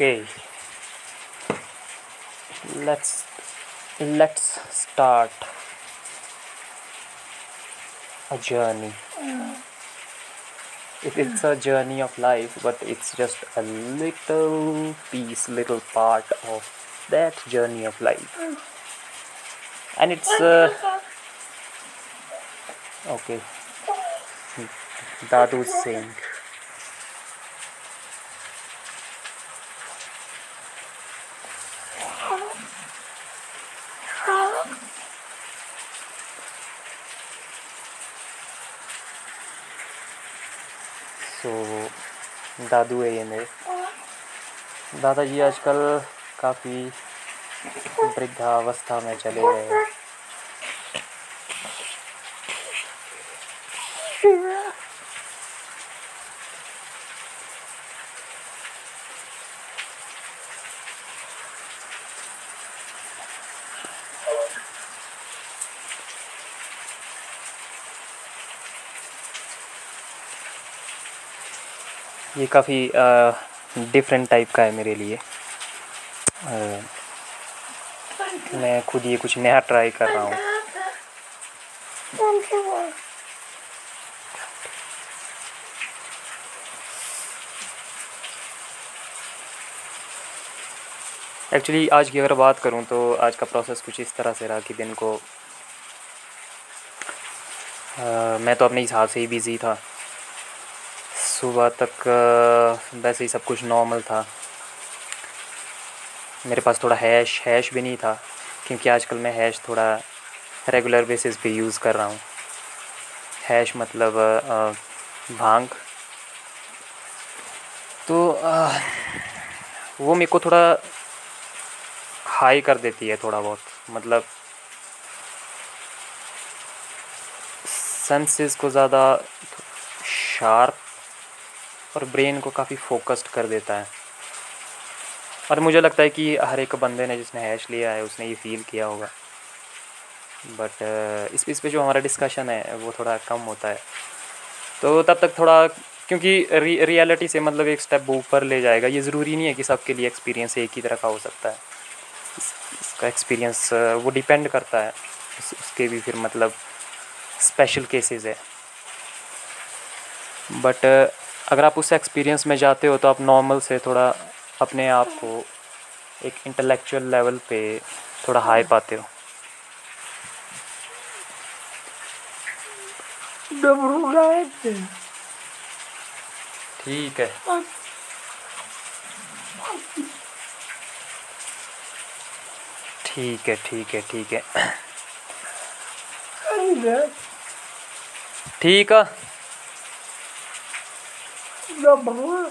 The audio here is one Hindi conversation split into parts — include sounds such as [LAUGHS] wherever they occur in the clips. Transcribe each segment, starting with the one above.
Okay, let's let's start a journey. It, it's a journey of life, but it's just a little piece, little part of that journey of life. And it's uh, okay. Hmm. Dadu's saying. दादू है ये मेरे। दादाजी आजकल काफ़ी वृद्धावस्था में चले गए हैं। ये काफ़ी डिफरेंट टाइप का है मेरे लिए। आ, मैं खुद ये कुछ नया ट्राई कर रहा हूँ। एक्चुअली आज की अगर बात करूँ तो आज का प्रोसेस कुछ इस तरह से रहा कि दिन को आ, मैं तो अपने हिसाब से ही बिज़ी था। सुबह तक वैसे ही सब कुछ नॉर्मल था। मेरे पास थोड़ा हैश हैश भी नहीं था, क्योंकि आजकल मैं हैश थोड़ा रेगुलर बेसिस पे यूज़ कर रहा हूँ। हैश मतलब भाँग। तो वो मेरे को थोड़ा हाई कर देती है थोड़ा बहुत मतलब सेंसेस को ज़्यादा शार्प और ब्रेन को काफ़ी फोकस्ड कर देता है। और मुझे लगता है कि हर एक बंदे ने जिसने हैश लिया है उसने ये फील किया होगा। बट इस इस पे जो हमारा डिस्कशन है वो थोड़ा कम होता है। तो तब तक थोड़ा क्योंकि रि, रियलिटी से मतलब एक स्टेप ऊपर ले जाएगा ये ज़रूरी नहीं है कि सबके लिए एक्सपीरियंस एक ही तरह का हो सकता है। इस, इसका एक्सपीरियंस वो डिपेंड करता है। उस, उसके भी फिर मतलब स्पेशल केसेस है। बट अगर आप उस एक्सपीरियंस में जाते हो तो आप नॉर्मल से थोड़ा अपने आप को एक इंटेलेक्चुअल लेवल पे थोड़ा हाई पाते हो। ठीक है। ठीक है ठीक है ठीक है। ठीक है। the more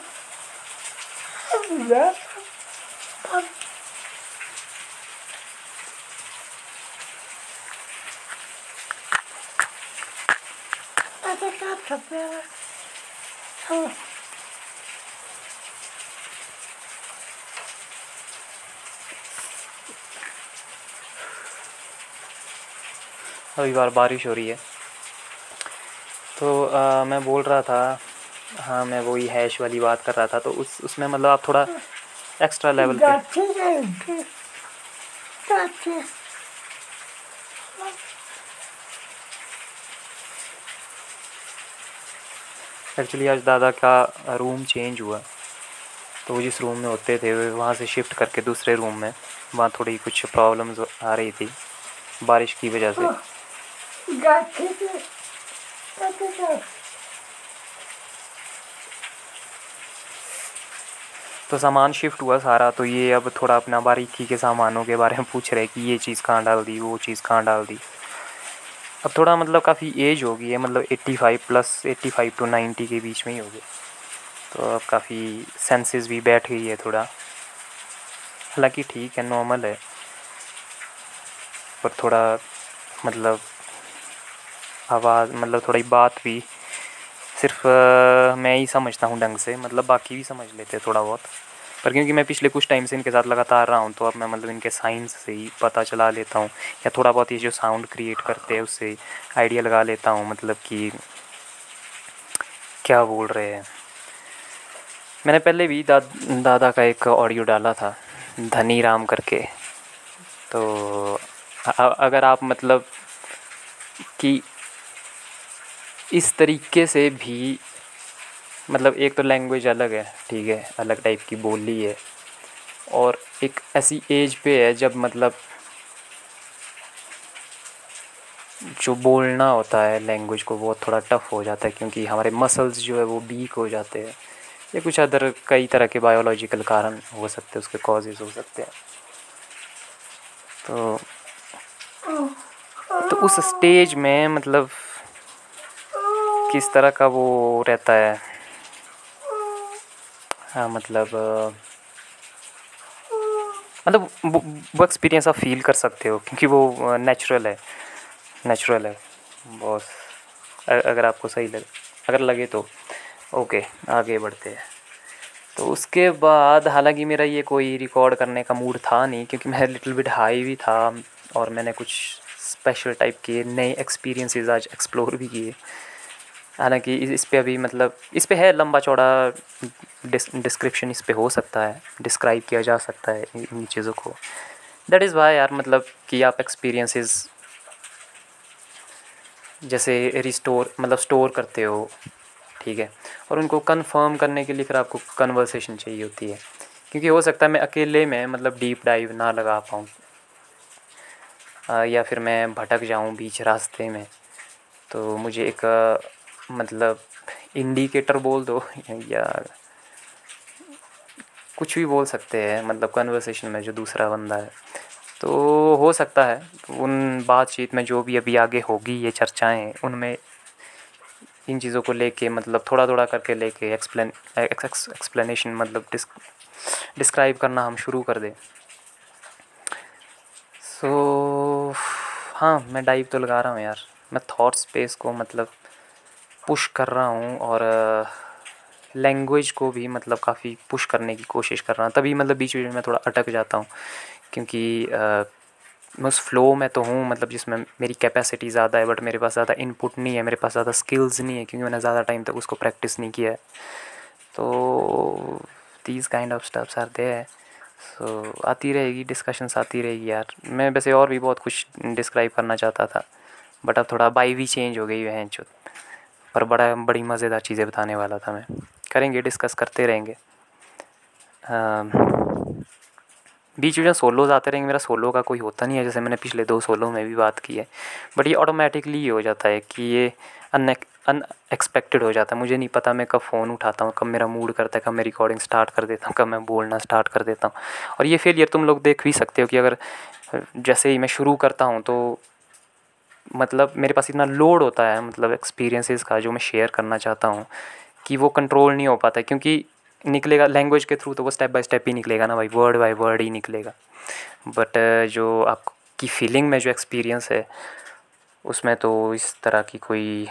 the I think I'm prepared. Oh. अभी बार बारिश हो रही है तो आ, मैं बोल रहा था हाँ मैं वही हैश वाली बात कर रहा था तो उस उसमें मतलब आप थोड़ा एक्स्ट्रा लेवल पे। एक्चुअली आज दादा का रूम चेंज हुआ। तो वो जिस रूम में होते थे वहाँ से शिफ्ट करके दूसरे रूम में वहाँ थोड़ी कुछ प्रॉब्लम्स आ रही थी बारिश की वजह से। तो सामान शिफ्ट हुआ सारा तो ये अब थोड़ा अपना बारीकी के सामानों के बारे में पूछ रहे कि ये चीज़ कहाँ डाल दी, वो चीज़ कहाँ डाल दी। अब थोड़ा मतलब काफ़ी एज हो गई है मतलब 85 प्लस 85 टू 90 के बीच में ही हो गए तो अब काफ़ी सेंसेस भी बैठ गई है थोड़ा। हालाँकि ठीक है नॉर्मल है। पर थोड़ा मतलब आवाज़ मतलब थोड़ी बात भी सिर्फ़ मैं ही समझता हूँ ढंग से मतलब बाकी भी समझ लेते हैं थोड़ा बहुत। पर क्योंकि मैं पिछले कुछ टाइम से इनके साथ लगातार रहा हूँ तो अब मैं मतलब इनके साइंस से ही पता चला लेता हूँ या थोड़ा बहुत ये जो साउंड क्रिएट करते हैं उससे आइडिया लगा लेता हूँ मतलब कि क्या बोल रहे हैं। मैंने पहले भी दा, दादा का एक ऑडियो डाला था धनी राम करके। तो अगर आप मतलब कि इस तरीके से भी मतलब एक तो लैंग्वेज अलग है, ठीक है, अलग टाइप की बोली है। और एक ऐसी एज पे है जब मतलब जो बोलना होता है लैंग्वेज को, वो थोड़ा टफ़ हो जाता है क्योंकि हमारे मसल्स जो है वो वीक हो जाते हैं। या कुछ अदर कई तरह के बायोलॉजिकल कारण हो सकते हैं, उसके कॉजेज़ हो सकते हैं। तो तो उस स्टेज में मतलब किस तरह का वो रहता है? हाँ मतलब मतलब वो एक्सपीरियंस आप फील कर सकते हो, क्योंकि वो नेचुरल है नेचुरल है बॉस अगर आपको सही लगे, अगर लगे तो ओके आगे बढ़ते हैं. तो उसके बाद, हालाँकि मेरा ये कोई रिकॉर्ड करने का मूड था नहीं, क्योंकि मैं लिटिल बिट हाई भी था और मैंने कुछ स्पेशल टाइप के नए एक्सपीरियंसेस आज एक्सप्लोर भी किए. हालाँकि इस पर अभी मतलब इस पर है लंबा चौड़ा डिस्क्रिप्शन इस पर हो सकता है डिस्क्राइब किया जा सकता है इन चीज़ों को। दैट इज़ वाई यार मतलब कि आप एक्सपीरियंसेस जैसे रिस्टोर मतलब स्टोर करते हो, ठीक है? और उनको कंफर्म करने के लिए फिर आपको कन्वर्सेशन चाहिए होती है। क्योंकि हो सकता है मैं अकेले में मतलब डीप डाइव ना लगा पाऊँ। या फिर मैं भटक जाऊँ बीच रास्ते में तो मुझे एक मतलब इंडिकेटर बोल दो या कुछ भी बोल सकते हैं मतलब कन्वर्सेशन में जो दूसरा बंदा है। तो हो सकता है उन बातचीत में जो भी अभी आगे होगी ये चर्चाएँ उनमें इन चीज़ों को लेके मतलब थोड़ा थोड़ा करके लेके एक्सप्लेन एक्सप्लेनेशन मतलब डिस्क्राइब करना हम शुरू कर दें। सो so, हाँ मैं डाइव तो लगा रहा हूँ यार। मैं थॉट स्पेस को मतलब पुश कर रहा हूँ और लैंग्वेज को भी मतलब काफ़ी पुश करने की कोशिश कर रहा हूँ। तभी मतलब बीच बीच में थोड़ा अटक जाता हूँ क्योंकि मैं उस फ्लो में तो हूँ मतलब जिसमें मेरी कैपेसिटी ज़्यादा है बट मेरे पास ज़्यादा इनपुट नहीं है, मेरे पास ज़्यादा स्किल्स नहीं है क्योंकि मैंने ज़्यादा टाइम तक उसको प्रैक्टिस नहीं किया है। तो these kind of steps are they so आती रहेगी डिस्कशंस आती रहेगी यार। मैं वैसे और भी बहुत कुछ डिस्क्राइब करना चाहता था बट अब थोड़ा बाई भी चेंज हो गई है, जो पर बड़ा, बड़ी मज़ेदार चीज़ें बताने वाला था मैं। करेंगे डिस्कस करते रहेंगे। बीच में सोलोज आते रहेंगे। मेरा सोलो का कोई होता नहीं है, जैसे मैंने पिछले दो सोलो में भी बात की है। बट ये ऑटोमेटिकली हो जाता है कि ये अनएक्सपेक्टेड हो जाता है। मुझे नहीं पता मैं कब फ़ोन उठाता हूँ, कब मेरा मूड करता है, कब मैं रिकॉर्डिंग स्टार्ट कर देता हूँ, कब मैं बोलना स्टार्ट कर देता हूँ। और ये फेलियर तुम लोग देख भी सकते हो कि अगर, जैसे ही मैं शुरू करता हूँ तो मतलब मेरे पास इतना लोड होता है मतलब एक्सपीरियंसेस का जो मैं शेयर करना चाहता हूँ, कि वो कंट्रोल नहीं हो पाता क्योंकि निकलेगा लैंग्वेज के थ्रू तो वो स्टेप बाय स्टेप ही निकलेगा ना भाई वर्ड बाय वर्ड ही निकलेगा। बट जो आपकी फीलिंग में जो एक्सपीरियंस है, उसमें तो इस तरह की कोई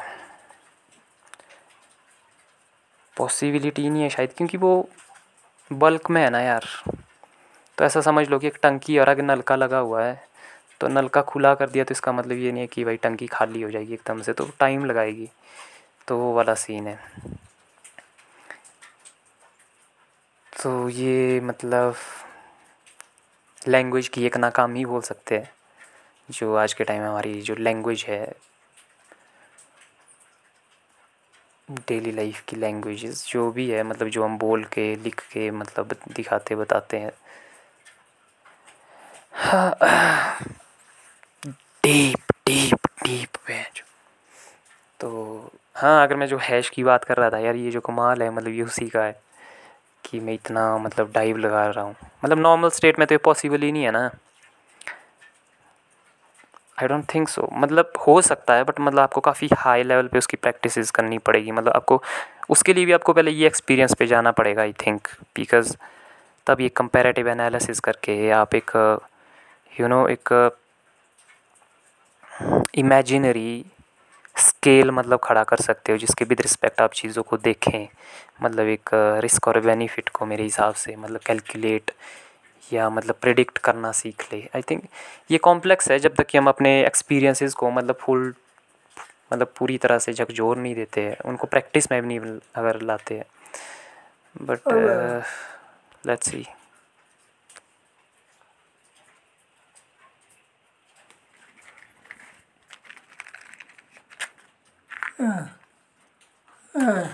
पॉसिबिलिटी नहीं है शायद, क्योंकि वो बल्क में है ना यार। तो ऐसा समझ लो कि एक टंकी और आगे नलका लगा हुआ है। तो नलका खुला कर दिया तो इसका मतलब ये नहीं है कि भाई टंकी खाली हो जाएगी एकदम से तो टाइम लगाएगी। तो वो वाला सीन है। तो ये मतलब लैंग्वेज की एक नाकामी बोल सकते हैं, जो आज के टाइम में हमारी जो लैंग्वेज है डेली लाइफ की लैंग्वेजेस जो भी है मतलब जो हम बोल के, लिख के मतलब दिखाते, बताते हैं। डीप डीप डीप बेंच तो हाँ अगर मैं जो हैश की बात कर रहा था यार ये जो कमाल है मतलब ये उसी का है कि मैं इतना मतलब डाइव लगा रहा हूँ। मतलब नॉर्मल स्टेट में तो ये पॉसिबल ही नहीं है ना। आई डोंट थिंक सो मतलब हो सकता है बट मतलब आपको काफ़ी हाई लेवल पे उसकी प्रैक्टिस करनी पड़ेगी। मतलब आपको उसके लिए भी आपको पहले ये एक्सपीरियंस पे जाना पड़ेगा आई थिंक बिकॉज़ तब ये कंपेरेटिव एनालिसिस करके आप एक यू you नो know, एक इमेजिनरी स्केल मतलब खड़ा कर सकते हो जिसके विद रिस्पेक्ट आप चीज़ों को देखें। मतलब एक रिस्क और बेनिफिट को मेरे हिसाब से मतलब कैलकुलेट या मतलब प्रिडिक्ट करना सीख ले। आई थिंक ये कॉम्प्लेक्स है जब तक कि हम अपने एक्सपीरियंसेस को मतलब फुल मतलब पूरी तरह से झकझोर नहीं देते हैं। उनको प्रैक्टिस में भी नहीं अगर लाते हैं। But let's well. 嗯嗯。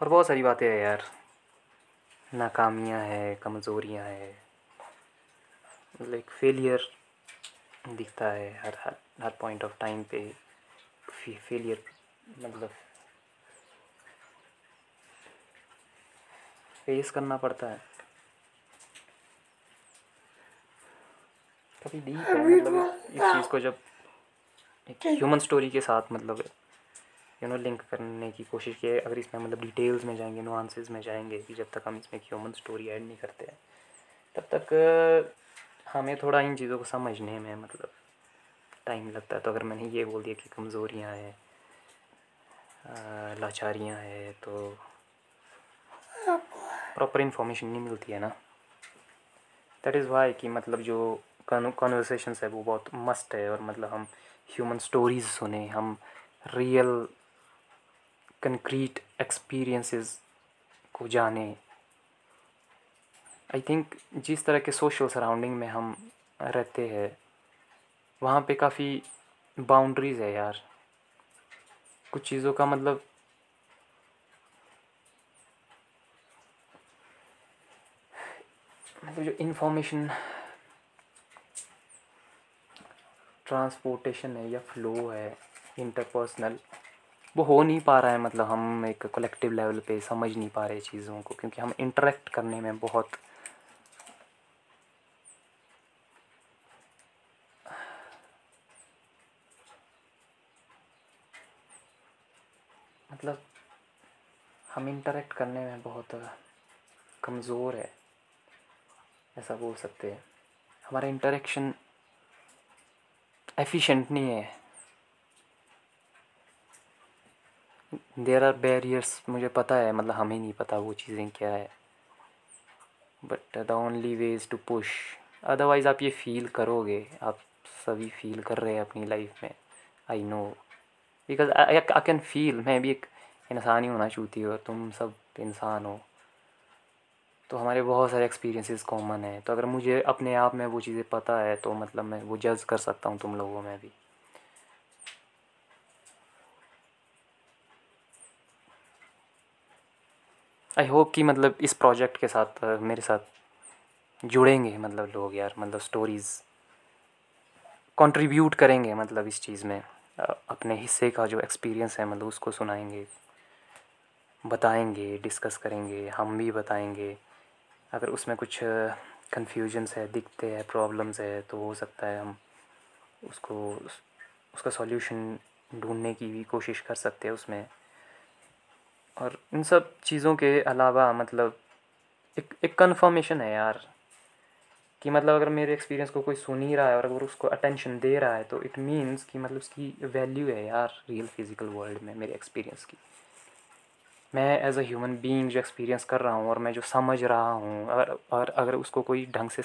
और बहुत सारी बातें हैं यार। नाकामियाँ हैं, कमज़ोरियाँ हैं। लाइक फेलियर दिखता है हर हर हर पॉइंट ऑफ़ टाइम पे फेलियर मतलब फेस करना पड़ता है। काफ़ी डीप है मतलब इस चीज़ को जब एक ह्यूमन स्टोरी के साथ मतलब यू नो लिंक करने की कोशिश की है। अगर इसमें मतलब डिटेल्स में जाएँगे नुआंसेस में जाएँगे कि जब तक हम इसमें ह्यूमन स्टोरी ऐड नहीं करते हैं तब तक हमें थोड़ा इन चीज़ों को समझने में मतलब टाइम लगता है। तो अगर मैंने ये बोल दिया कि कमज़ोरियाँ हैं लाचारियाँ हैं तो प्रॉपर इन्फॉर्मेशन नहीं मिलती है ना। दैट इज़ वाई कि मतलब जो कॉन्वर्सेशंस है, वो बहुत मस्ट है और मतलब हम ह्यूमन स्टोरीज सुने, हम रियल कंक्रीट एक्सपीरियंसेस को जाने। आई थिंक जिस तरह के सोशल सराउंडिंग में हम रहते हैं वहाँ पे काफ़ी बाउंड्रीज़ है यार। कुछ चीज़ों का मतलब मतलब जो इन्फॉर्मेशन ट्रांसपोर्टेशन है या फ्लो है इंटरपर्सनल वो हो नहीं पा रहा है। मतलब हम एक कलेक्टिव लेवल पे समझ नहीं पा रहे चीज़ों को, क्योंकि हम इंटरेक्ट करने में बहुत मतलब हम इंटरेक्ट करने में बहुत कमज़ोर है, ऐसा बोल सकते हैं। हमारा इंटरेक्शन एफिशिएंट नहीं है। देर आर बैरियर्स मुझे पता है मतलब हमें नहीं पता वो चीज़ें क्या है। But the only way is to push otherwise आप ये फील करोगे, आप सभी फील कर रहे हैं अपनी लाइफ में I know because I can feel मैं भी एक इंसान ही होना चाहती हो तुम सब इंसान हो। तो हमारे बहुत सारे एक्सपीरियंसेस कॉमन है। तो अगर मुझे अपने आप में वो चीज़ें पता है तो मतलब मैं वो जज कर सकता हूँ तुम लोगों में भी। आई होप कि मतलब इस प्रोजेक्ट के साथ मेरे साथ जुड़ेंगे मतलब लोग यार मतलब स्टोरीज़ कंट्रीब्यूट करेंगे मतलब इस चीज़ में अपने हिस्से का जो एक्सपीरियंस है मतलब उसको सुनाएँगे। बताएँगे डिस्कस करेंगे, हम भी बताएँगे। अगर उसमें कुछ कन्फ्यूजन्स है दिखते हैं प्रॉब्लम्स है तो हो सकता है हम उसको उसका सॉल्यूशन ढूँढने की भी कोशिश कर सकते हैं उसमें। और इन सब चीज़ों के अलावा मतलब एक एक कन्फर्मेशन है यार कि मतलब अगर मेरे एक्सपीरियंस को कोई सुन ही रहा है और अगर उसको अटेंशन दे रहा है तो इट मीन्स कि मतलब उसकी वैल्यू है यार रियल फ़िज़िकल वर्ल्ड में, मेरे एक्सपीरियंस की। मैं एज अ ह्यूमन बीइंग जो एक्सपीरियंस कर रहा हूँ और मैं जो समझ रहा हूँ, अगर, और अगर उसको कोई ढंग से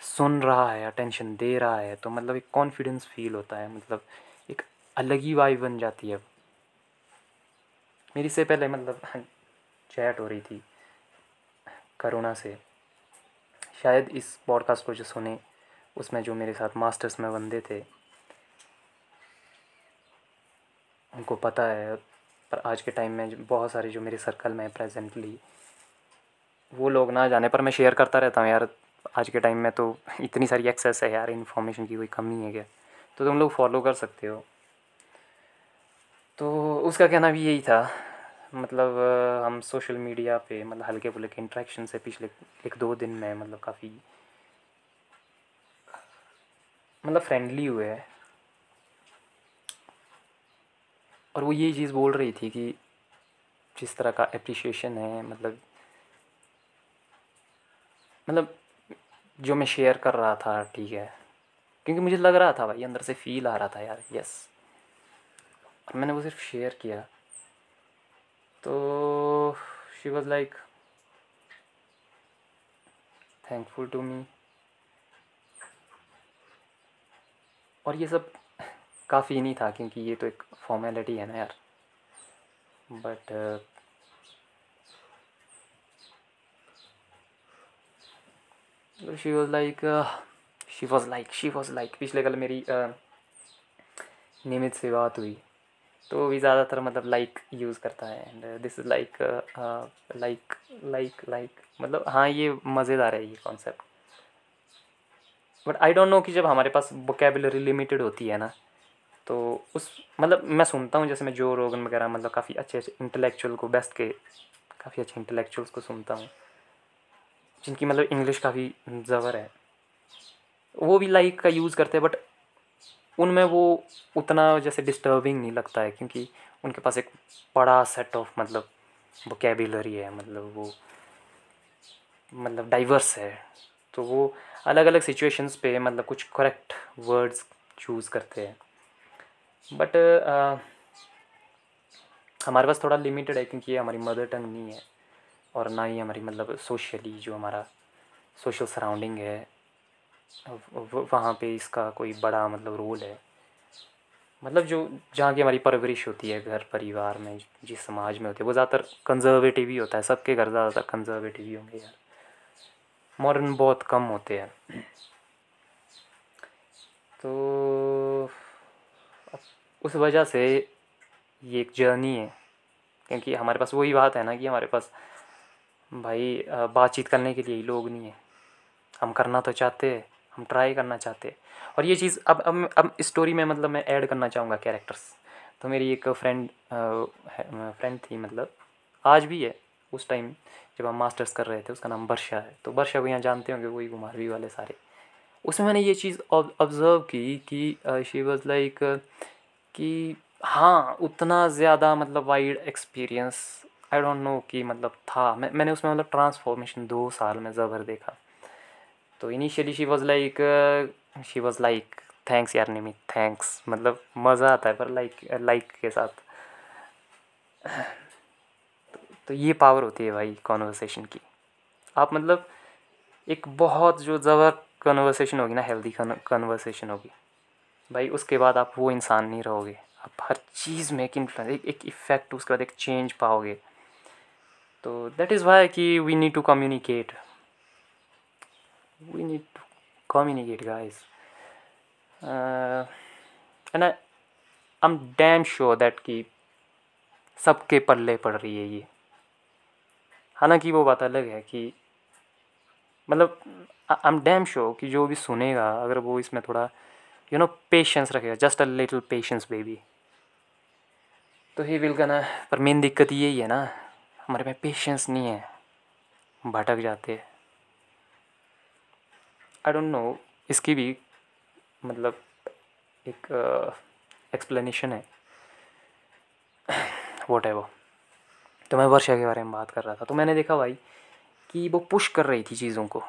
सुन रहा है अटेंशन दे रहा है तो मतलब एक कॉन्फिडेंस फील होता है मतलब एक अलग ही वाइब बन जाती है। मेरी से पहले मतलब [LAUGHS] चैट हो रही थी करुणा से। शायद इस पॉडकास्ट को जो सुने, उसमें जो मेरे साथ मास्टर्स में बंदे थे, उनको पता है पर आज के टाइम में बहुत सारे जो मेरे सर्कल में प्रेजेंटली वो लोग ना जाने पर मैं शेयर करता रहता हूँ, यार, आज के टाइम में तो इतनी सारी एक्सेस है यार इन्फॉर्मेशन की कोई कमी है क्या? तो तुम लोग फॉलो कर सकते हो। तो उसका कहना भी यही था मतलब हम सोशल मीडिया पे मतलब हल्के फुल्के इंट्रैक्शन से पिछले एक दो दिन में मतलब काफ़ी मतलब फ्रेंडली हुए हैं। और वो ये चीज़ बोल रही थी कि जिस तरह का अप्रिशिएशन है मतलब मतलब जो मैं शेयर कर रहा था, ठीक है। क्योंकि मुझे लग रहा था भाई, अंदर से फील आ रहा था यार यस और मैंने वो सिर्फ़ शेयर किया। तो she was like thankful to me और ये सब काफ़ी नहीं था क्योंकि ये तो एक फॉर्मेलिटी है ना यार। But she was like she was like she was like पिछले कल मेरी uh, निमित से बात हुई। तो वो भी ज़्यादातर मतलब लाइक यूज़ करता है। And this is like like like like मतलब हाँ ये मज़ेदार है ये concept but I don't know कि जब हमारे पास वोकेबलरी लिमिटेड होती है ना तो उस मतलब मैं सुनता हूँ, जैसे मैं जो रोगन वगैरह मतलब काफ़ी अच्छे अच्छे इंटेलेक्चुअल को बेस्ट के, काफ़ी अच्छे इंटेलेक्चुअल्स को सुनता हूँ, जिनकी मतलब इंग्लिश काफ़ी ज़बर है। वो भी लाइक का यूज़ करते हैं बट उनमें वो उतना जैसे डिस्टर्बिंग नहीं लगता है, क्योंकि उनके पास एक बड़ा सेट ऑफ़ मतलब वोकेबलरी है मतलब वो मतलब डाइवर्स है। तो वो अलग अलग सिचुएशंस पे मतलब कुछ करेक्ट वर्ड्स चूज़ करते हैं। बट हमारे पास थोड़ा लिमिटेड है क्योंकि ये हमारी मदर टंग नहीं है और ना ही हमारी मतलब सोशली जो हमारा सोशल सराउंडिंग है वहाँ पे इसका कोई बड़ा मतलब रोल है। मतलब जो, जहाँ की हमारी परवरिश होती है घर, परिवार में, जिस समाज में होती है, वो ज़्यादातर कंजर्वेटिव ही होता है। सबके घर ज़्यादातर कंजर्वेटिव ही होंगे यार। मॉडर्न बहुत कम होते हैं। तो उस वजह से ये एक जर्नी है। क्योंकि हमारे पास वही बात है ना कि हमारे पास भाई बातचीत करने के लिए ही लोग नहीं है। हम करना तो चाहते हैं, हम ट्राई करना चाहते हैं। और ये चीज़ अब अब अब स्टोरी में मतलब मैं ऐड करना चाहूँगा कैरेक्टर्स तो मेरी एक फ्रेंड फ्रेंड थी मतलब आज भी है उस टाइम जब हम मास्टर्स कर रहे थे, उसका नाम वर्षा है। तो वर्षा को यहाँ जानते होंगे, वही कुमारवी वाले सारे। उसमें मैंने ये चीज़ ऑब्ज़र्व की कि शी वॉज़ लाइक कि हाँ उतना ज़्यादा मतलब wide experience I don't know कि मतलब था। मैं मैंने उसमें मतलब ट्रांसफॉर्मेशन दो साल में ज़बर देखा। तो initially she was like she was like thanks यार निमित थैंक्स मतलब मज़ा आता है पर लाइक लाइक के साथ। तो, तो ये पावर होती है भाई कॉन्वर्सेशन की। आप मतलब एक बहुत जो ज़बर कन्वर्सेशन होगी ना हेल्दी कन्वर्सेशन होगी। भाई, उसके बाद आप वो इंसान नहीं रहोगे। आप हर चीज़ में एक इन्फ्लुएंस एक एक इफ़ेक्ट उसके बाद एक चेंज पाओगे। तो दैट इज़ वाई कि we need to communicate we need to communicate guys and I am damn sure that कि सबके पल्ले पड़ रही है ये। हालाँकि वो बात अलग है कि मतलब आई एम डैम श्योर कि जो भी सुनेगा, अगर वो इसमें थोड़ा यू नो पेशेंस रखेगा just a little patience baby तो ही विल गना पर मेन दिक्कत यही है ना, हमारे में पेशेंस नहीं है, भटक जाते हैं। आई डोंट नो इसकी भी मतलब एक एक्सप्लेनेशन है। वॉट वो तो मैं वर्षा के बारे में बात कर रहा था तो मैंने देखा भाई कि वो पुश कर रही थी चीज़ों को।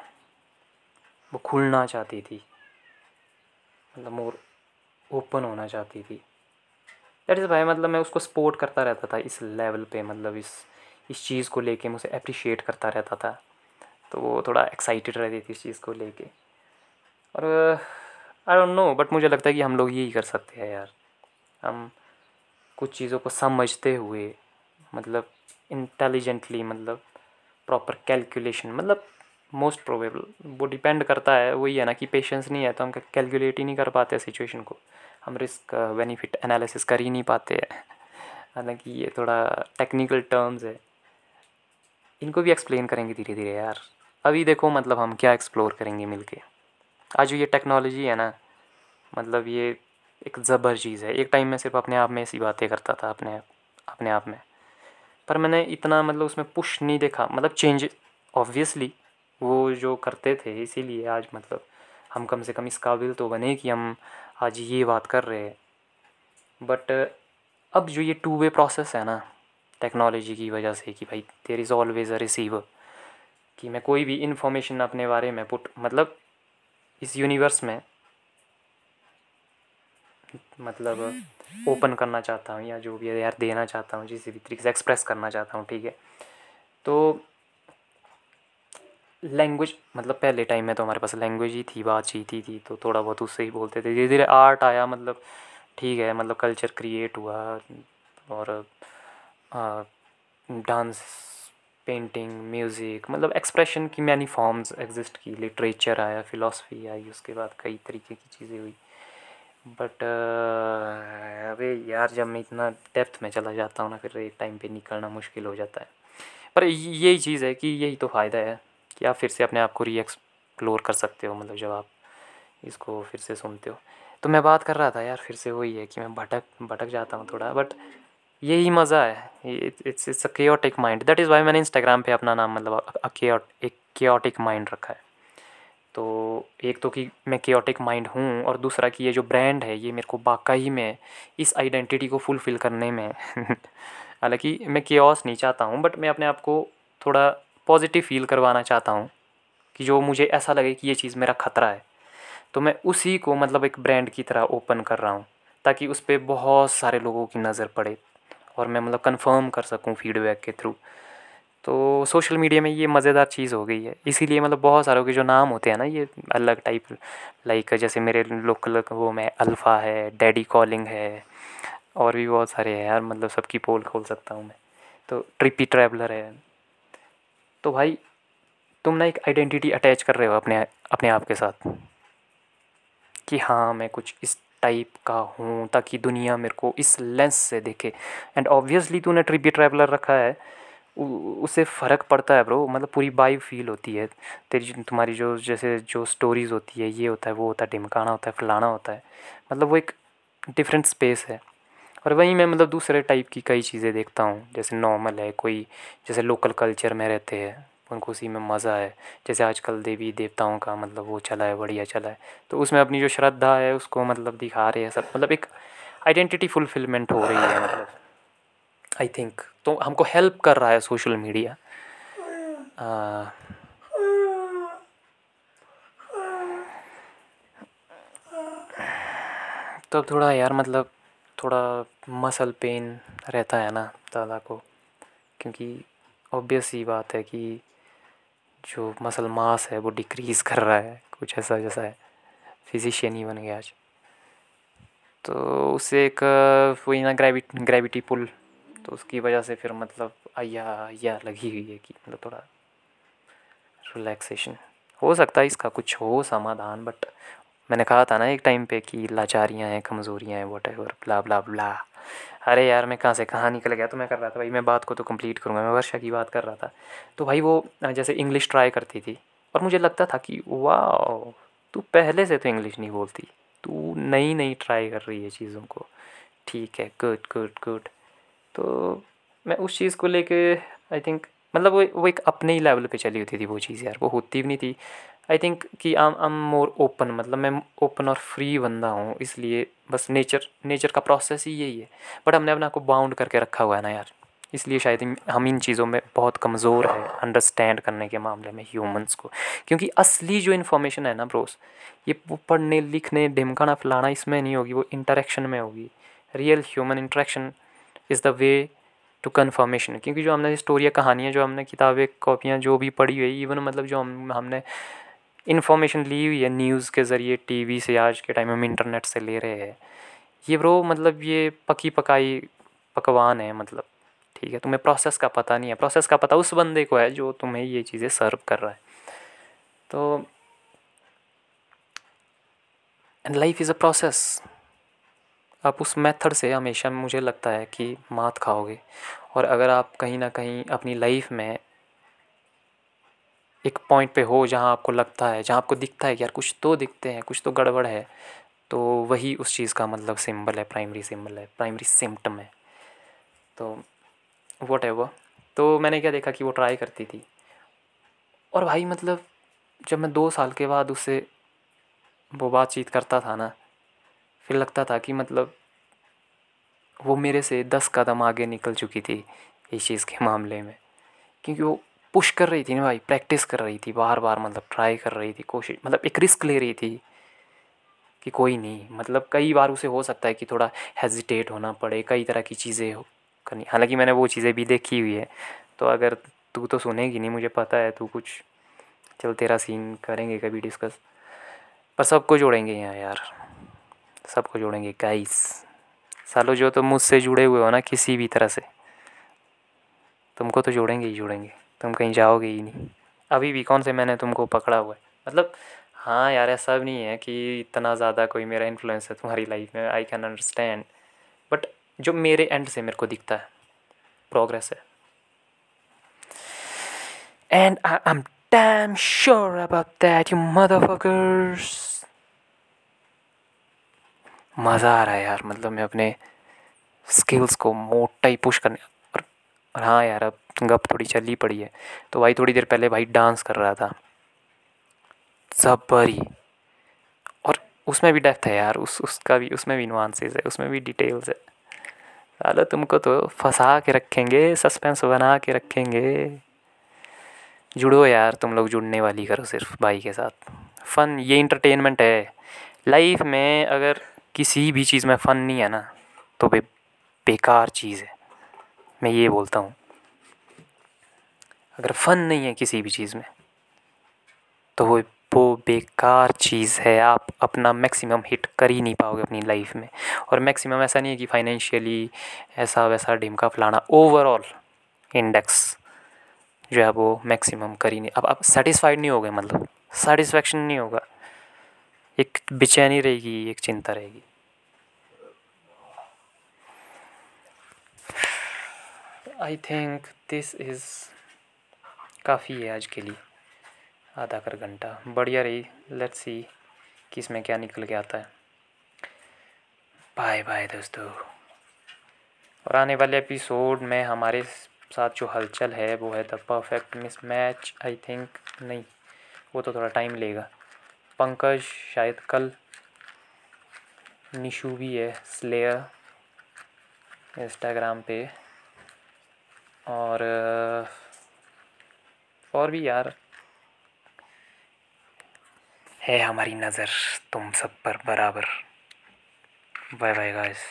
वो खुलना चाहती थी। मतलब मोर ओपन होना चाहती थी। दैट इज़ भाई मतलब मैं उसको सपोर्ट करता रहता था इस लेवल पे मतलब इस इस चीज़ को लेके मैं उसे अप्रिशिएट करता रहता था। तो वो थोड़ा एक्साइटेड रहती थी इस चीज़ को लेके। और आई डोंट नो बट मुझे लगता है कि हम लोग यही कर सकते हैं यार। हम कुछ चीज़ों को समझते हुए मतलब इंटेलिजेंटली मतलब प्रॉपर कैलकुलेशन मतलब मोस्ट प्रोबेबल वो डिपेंड करता है, वही है ना कि पेशेंस नहीं है तो हम कैलकुलेट ही नहीं कर पाते सिचुएशन को। हम रिस्क बेनिफिट एनालिसिस कर ही नहीं पाते हैं। [LAUGHS] हालाँकि ये थोड़ा टेक्निकल टर्म्स है। इनको भी एक्सप्लेन करेंगे धीरे धीरे यार। अभी देखो मतलब हम क्या एक्सप्लोर करेंगे मिलके। आज ये टेक्नोलॉजी है ना मतलब ये एक ज़बर चीज़ है। एक टाइम में सिर्फ़ अपने आप में ऐसी बातें करता था, अपने अपने आप में। पर मैंने इतना मतलब उसमें पुश नहीं देखा। मतलब चेंज ऑब्वियसली वो जो करते थे, इसीलिए आज मतलब हम कम से कम इस काबिल तो बने कि हम आज ये बात कर रहे हैं। बट अब जो ये टू वे प्रोसेस है ना टेक्नोलॉजी की वजह से कि भाई there is always a receiver कि मैं कोई भी इंफॉर्मेशन अपने बारे में पुट मतलब इस यूनिवर्स में मतलब ओपन करना चाहता हूँ या जो भी यार देना चाहता हूँ, जिस भी तरीके से एक्सप्रेस करना चाहता हूँ, ठीक है? तो लैंग्वेज मतलब पहले टाइम में तो हमारे पास लैंग्वेज ही थी, बातचीत ही थी तो थोड़ा बहुत उससे ही बोलते थे। धीरे धीरे आर्ट आया मतलब ठीक है मतलब कल्चर क्रिएट हुआ और डांस पेंटिंग म्यूज़िक मतलब एक्सप्रेशन की मैनी फॉर्म्स एग्जिस्ट की लिटरेचर आया फ़िलासफ़ी आई, उसके बाद कई तरीके की चीज़ें हुई। बट अरे यार, जब मैं इतना डेप्थ में चला जाता हूँ ना, फिर एक टाइम पे निकलना मुश्किल हो जाता है। पर यही चीज़ है कि यही तो फ़ायदा है। कि आप फिर से अपने आप को री एक्सप्लोर कर सकते हो मतलब जब आप इसको फिर से सुनते हो। तो मैं बात कर रहा था यार, फिर से वही है कि मैं भटक भटक जाता हूँ थोड़ा बट यही मज़ा है। It's it's a chaotic mind that is why मैंने इंस्टाग्राम पे अपना नाम मतलब एक केओटिक माइंड रखा है। तो एक तो कि मैं केओटिक माइंड हूँ, और दूसरा कि ये जो ब्रांड है, ये मेरे को वाकई में इस आइडेंटिटी को फुलफ़िल करने में [LAUGHS] हालाँकि मैं केओस नहीं चाहता हूँ बट मैं अपने आप को थोड़ा पॉजिटिव फील करवाना चाहता हूँ कि जो मुझे ऐसा लगे कि ये चीज़ मेरा ख़तरा है तो मैं उसी को मतलब एक ब्रांड की तरह ओपन कर रहा हूँ, ताकि उस पर बहुत सारे लोगों की नज़र पड़े और मैं मतलब कंफर्म कर सकूँ फीडबैक के थ्रू तो सोशल मीडिया में ये मज़ेदार चीज़ हो गई है। इसीलिए मतलब बहुत सारों के जो नाम होते हैं ना ये अलग टाइप लाइक जैसे मेरे लोकल वो में अल्फ़ा है डैडी कॉलिंग है और भी बहुत सारे हैं यार मतलब सबकी पोल खोल सकता हूँ मैं। तो ट्रिपी ट्रैवलर है तो भाई, तुम ना एक आइडेंटिटी अटैच कर रहे हो अपने अपने आप के साथ। कि हाँ मैं कुछ इस टाइप का हूँ ताकि दुनिया मेरे को इस लेंस से देखे। एंड ऑब्वियसली तूने ट्रिपी ट्रैवलर रखा है। उससे फ़र्क पड़ता है ब्रो मतलब पूरी वाइब फील होती है। तेरी तुम्हारी जो, जैसे जो स्टोरीज़ होती है, ये होता है, वो होता है, ढिमकाना होता है, फलाना होता है। मतलब वो एक डिफरेंट स्पेस है। और वहीं मैं मतलब दूसरे टाइप की कई चीज़ें देखता हूँ। जैसे नॉर्मल है, कोई जैसे लोकल कल्चर में रहते हैं, उनको उसी में मज़ा है। जैसे आजकल देवी देवताओं का मतलब वो चला है, बढ़िया चला है। तो उसमें अपनी जो श्रद्धा है, उसको मतलब दिखा रहे हैं सब। मतलब एक आइडेंटिटी फुलफिलमेंट हो रही है मतलब। आई थिंक तो हमको हेल्प कर रहा है सोशल मीडिया तो अब थोड़ा यार मतलब थोड़ा मसल पेन रहता है ना दादा को, क्योंकि ऑब्वियस ही बात है कि जो मसल मास है वो डिक्रीज़ कर रहा है, कुछ ऐसा जैसा है। फिजिशियन ही बन गया आज। तो उसे एक, वही ना ग्रेविट ग्रेविटी पुल तो उसकी वजह से फिर मतलब आया या लगी हुई है कि मतलब थोड़ा रिलैक्सेशन हो सकता है इसका कुछ हो समाधान बट मैंने कहा था ना एक टाइम पे कि लाचारियाँ हैं, कमज़ोरियाँ हैं whatever blah blah blah अरे यार, मैं कहाँ से कहाँ निकल गया? तो मैं कर रहा था भाई, मैं बात को तो कंप्लीट करूँगा। मैं वर्षा की बात कर रहा था। तो भाई वो जैसे इंग्लिश ट्राई करती थी, और मुझे लगता था कि वाह तू पहले से तो इंग्लिश नहीं बोलती। तू नई नई ट्राई कर रही है चीज़ों को। ठीक है गुड गुड गुड तो मैं उस चीज़ को लेके आई थिंक मतलब वो वो एक अपने ही लेवल पे चली होती थी वो चीज़ यार। वो होती भी नहीं थी। आई थिंक कि आई एम मोर ओपन मतलब मैं ओपन और फ्री बंदा हूँ, इसलिए बस नेचर नेचर का प्रोसेस ही यही है। बट हमने अपने आप को बाउंड करके रखा हुआ है ना यार। इसलिए शायद हम इन चीज़ों में बहुत कमज़ोर है अंडरस्टैंड करने के मामले में ह्यूमंस को। क्योंकि असली जो इन्फॉर्मेशन है ना ब्रोस ये पढ़ने, लिखने, ढिमकाना, फलाना इसमें नहीं होगी, वो इंटरेक्शन में होगी। Real human interaction is the way to confirmation क्योंकि जो हमने स्टोरियाँ कहानियाँ, जो हमने किताबें, कॉपियाँ, जो भी पढ़ी हुई इवन मतलब जो हम, हमने इन्फॉर्मेशन ली हुई है न्यूज़ के ज़रिए टीवी से, आज के टाइम में इंटरनेट से ले रहे हैं। ये ब्रो मतलब ये पकी पकाई पकवान है मतलब। ठीक है, तुम्हें प्रोसेस का पता नहीं है। प्रोसेस का पता उस बंदे को है जो तुम्हें ये चीज़ें सर्व कर रहा है। तो and life is a process आप उस मेथड से हमेशा मुझे लगता है कि मात खाओगे। और अगर आप कहीं ना कहीं अपनी लाइफ में एक पॉइंट पे हो जहाँ आपको लगता है, जहाँ आपको दिखता है कि यार कुछ तो दिखते हैं, कुछ तो गड़बड़ है तो वही उस चीज़ का मतलब सिंबल है प्राइमरी सिंबल है प्राइमरी सिम्टम है। तो वट एवर तो मैंने क्या देखा कि वो ट्राई करती थी। और भाई मतलब जब मैं दो साल के बाद उससे वो बातचीत करता था ना, फिर लगता था कि मतलब वो मेरे से दस कदम आगे निकल चुकी थी इस चीज़ के मामले में। क्योंकि वो पुश कर रही थी ना भाई प्रैक्टिस कर रही थी बार बार मतलब ट्राई कर रही थी, कोशिश मतलब एक रिस्क ले रही थी कि कोई नहीं। मतलब कई बार उसे हो सकता है कि थोड़ा हेजिटेट होना पड़े, कई तरह की चीज़ें हो करनी। हालाँकि मैंने वो चीज़ें भी देखी हुई है। तो अगर तू तो सुनेगी नहीं, मुझे पता है तू कुछ, चल तेरा सीन करेंगे कभी डिस्कस पर सबको जोड़ेंगे यहाँ यार, सबको जोड़ेंगे गाइस सालो जो तुम मुझसे जुड़े हुए हो ना किसी भी तरह से, तुमको तो जोड़ेंगे ही जोड़ेंगे। तुम कहीं जाओगे ही नहीं। अभी भी कौन से मैंने तुमको पकड़ा हुआ है? मतलब हाँ यार, ऐसा भी नहीं है कि इतना ज़्यादा कोई मेरा इन्फ्लुएंस है तुम्हारी लाइफ में आई कैन अंडरस्टैंड बट जो मेरे एंड से मेरे को दिखता है प्रोग्रेस है। And I am damn sure about that you motherfuckers मज़ा आ रहा है यार मतलब मैं अपने स्किल्स को मोटा ही पुश करने और, हाँ यार अब गप थोड़ी चली पड़ी है। तो भाई थोड़ी देर पहले भाई डांस कर रहा था। जबरी और उसमें भी डेप्थ है यार उस उसका भी उसमें भी नुआंसेस है उसमें भी डिटेल्स है। साला तुमको तो फंसा के रखेंगे सस्पेंस बना के रखेंगे। जुड़ो यार तुम लोग जुड़ने वाली करो सिर्फ़ भाई के साथ। फ़न ये इंटरटेनमेंट है। लाइफ में अगर किसी भी चीज़ में फ़न नहीं है ना तो बे बेकार चीज़ है। मैं ये बोलता हूँ, अगर फ़न नहीं है किसी भी चीज़ में तो वो वो बेकार चीज़ है, आप अपना मैक्सिमम हिट कर ही नहीं पाओगे अपनी लाइफ में। और मैक्सिमम ऐसा नहीं है कि फाइनेंशियली ऐसा वैसा ढिमका फलाना, ओवरऑल इंडेक्स जो है वो मैक्सिमम कर ही नहीं, अब आप सेटिस्फाइड नहीं हो गए मतलब सेटिस्फेक्शन नहीं होगा, एक बेचैनी रहेगी, एक चिंता रहेगी। आई थिंक दिस इज़ काफ़ी है आज के लिए, आधा कर घंटा। बढ़िया रही। लेट्स सी कि इसमें क्या निकल के आता है। बाय बाय दोस्तों। और आने वाले एपिसोड में हमारे साथ जो हलचल है, वो है the perfect mismatch I think नहीं, वो तो थोड़ा टाइम लेगा। पंकज, शायद कल निशु भी है स्लेयर इंस्टाग्राम पे। और और भी यार। है हमारी नज़र तुम सब पर बराबर। Bye bye guys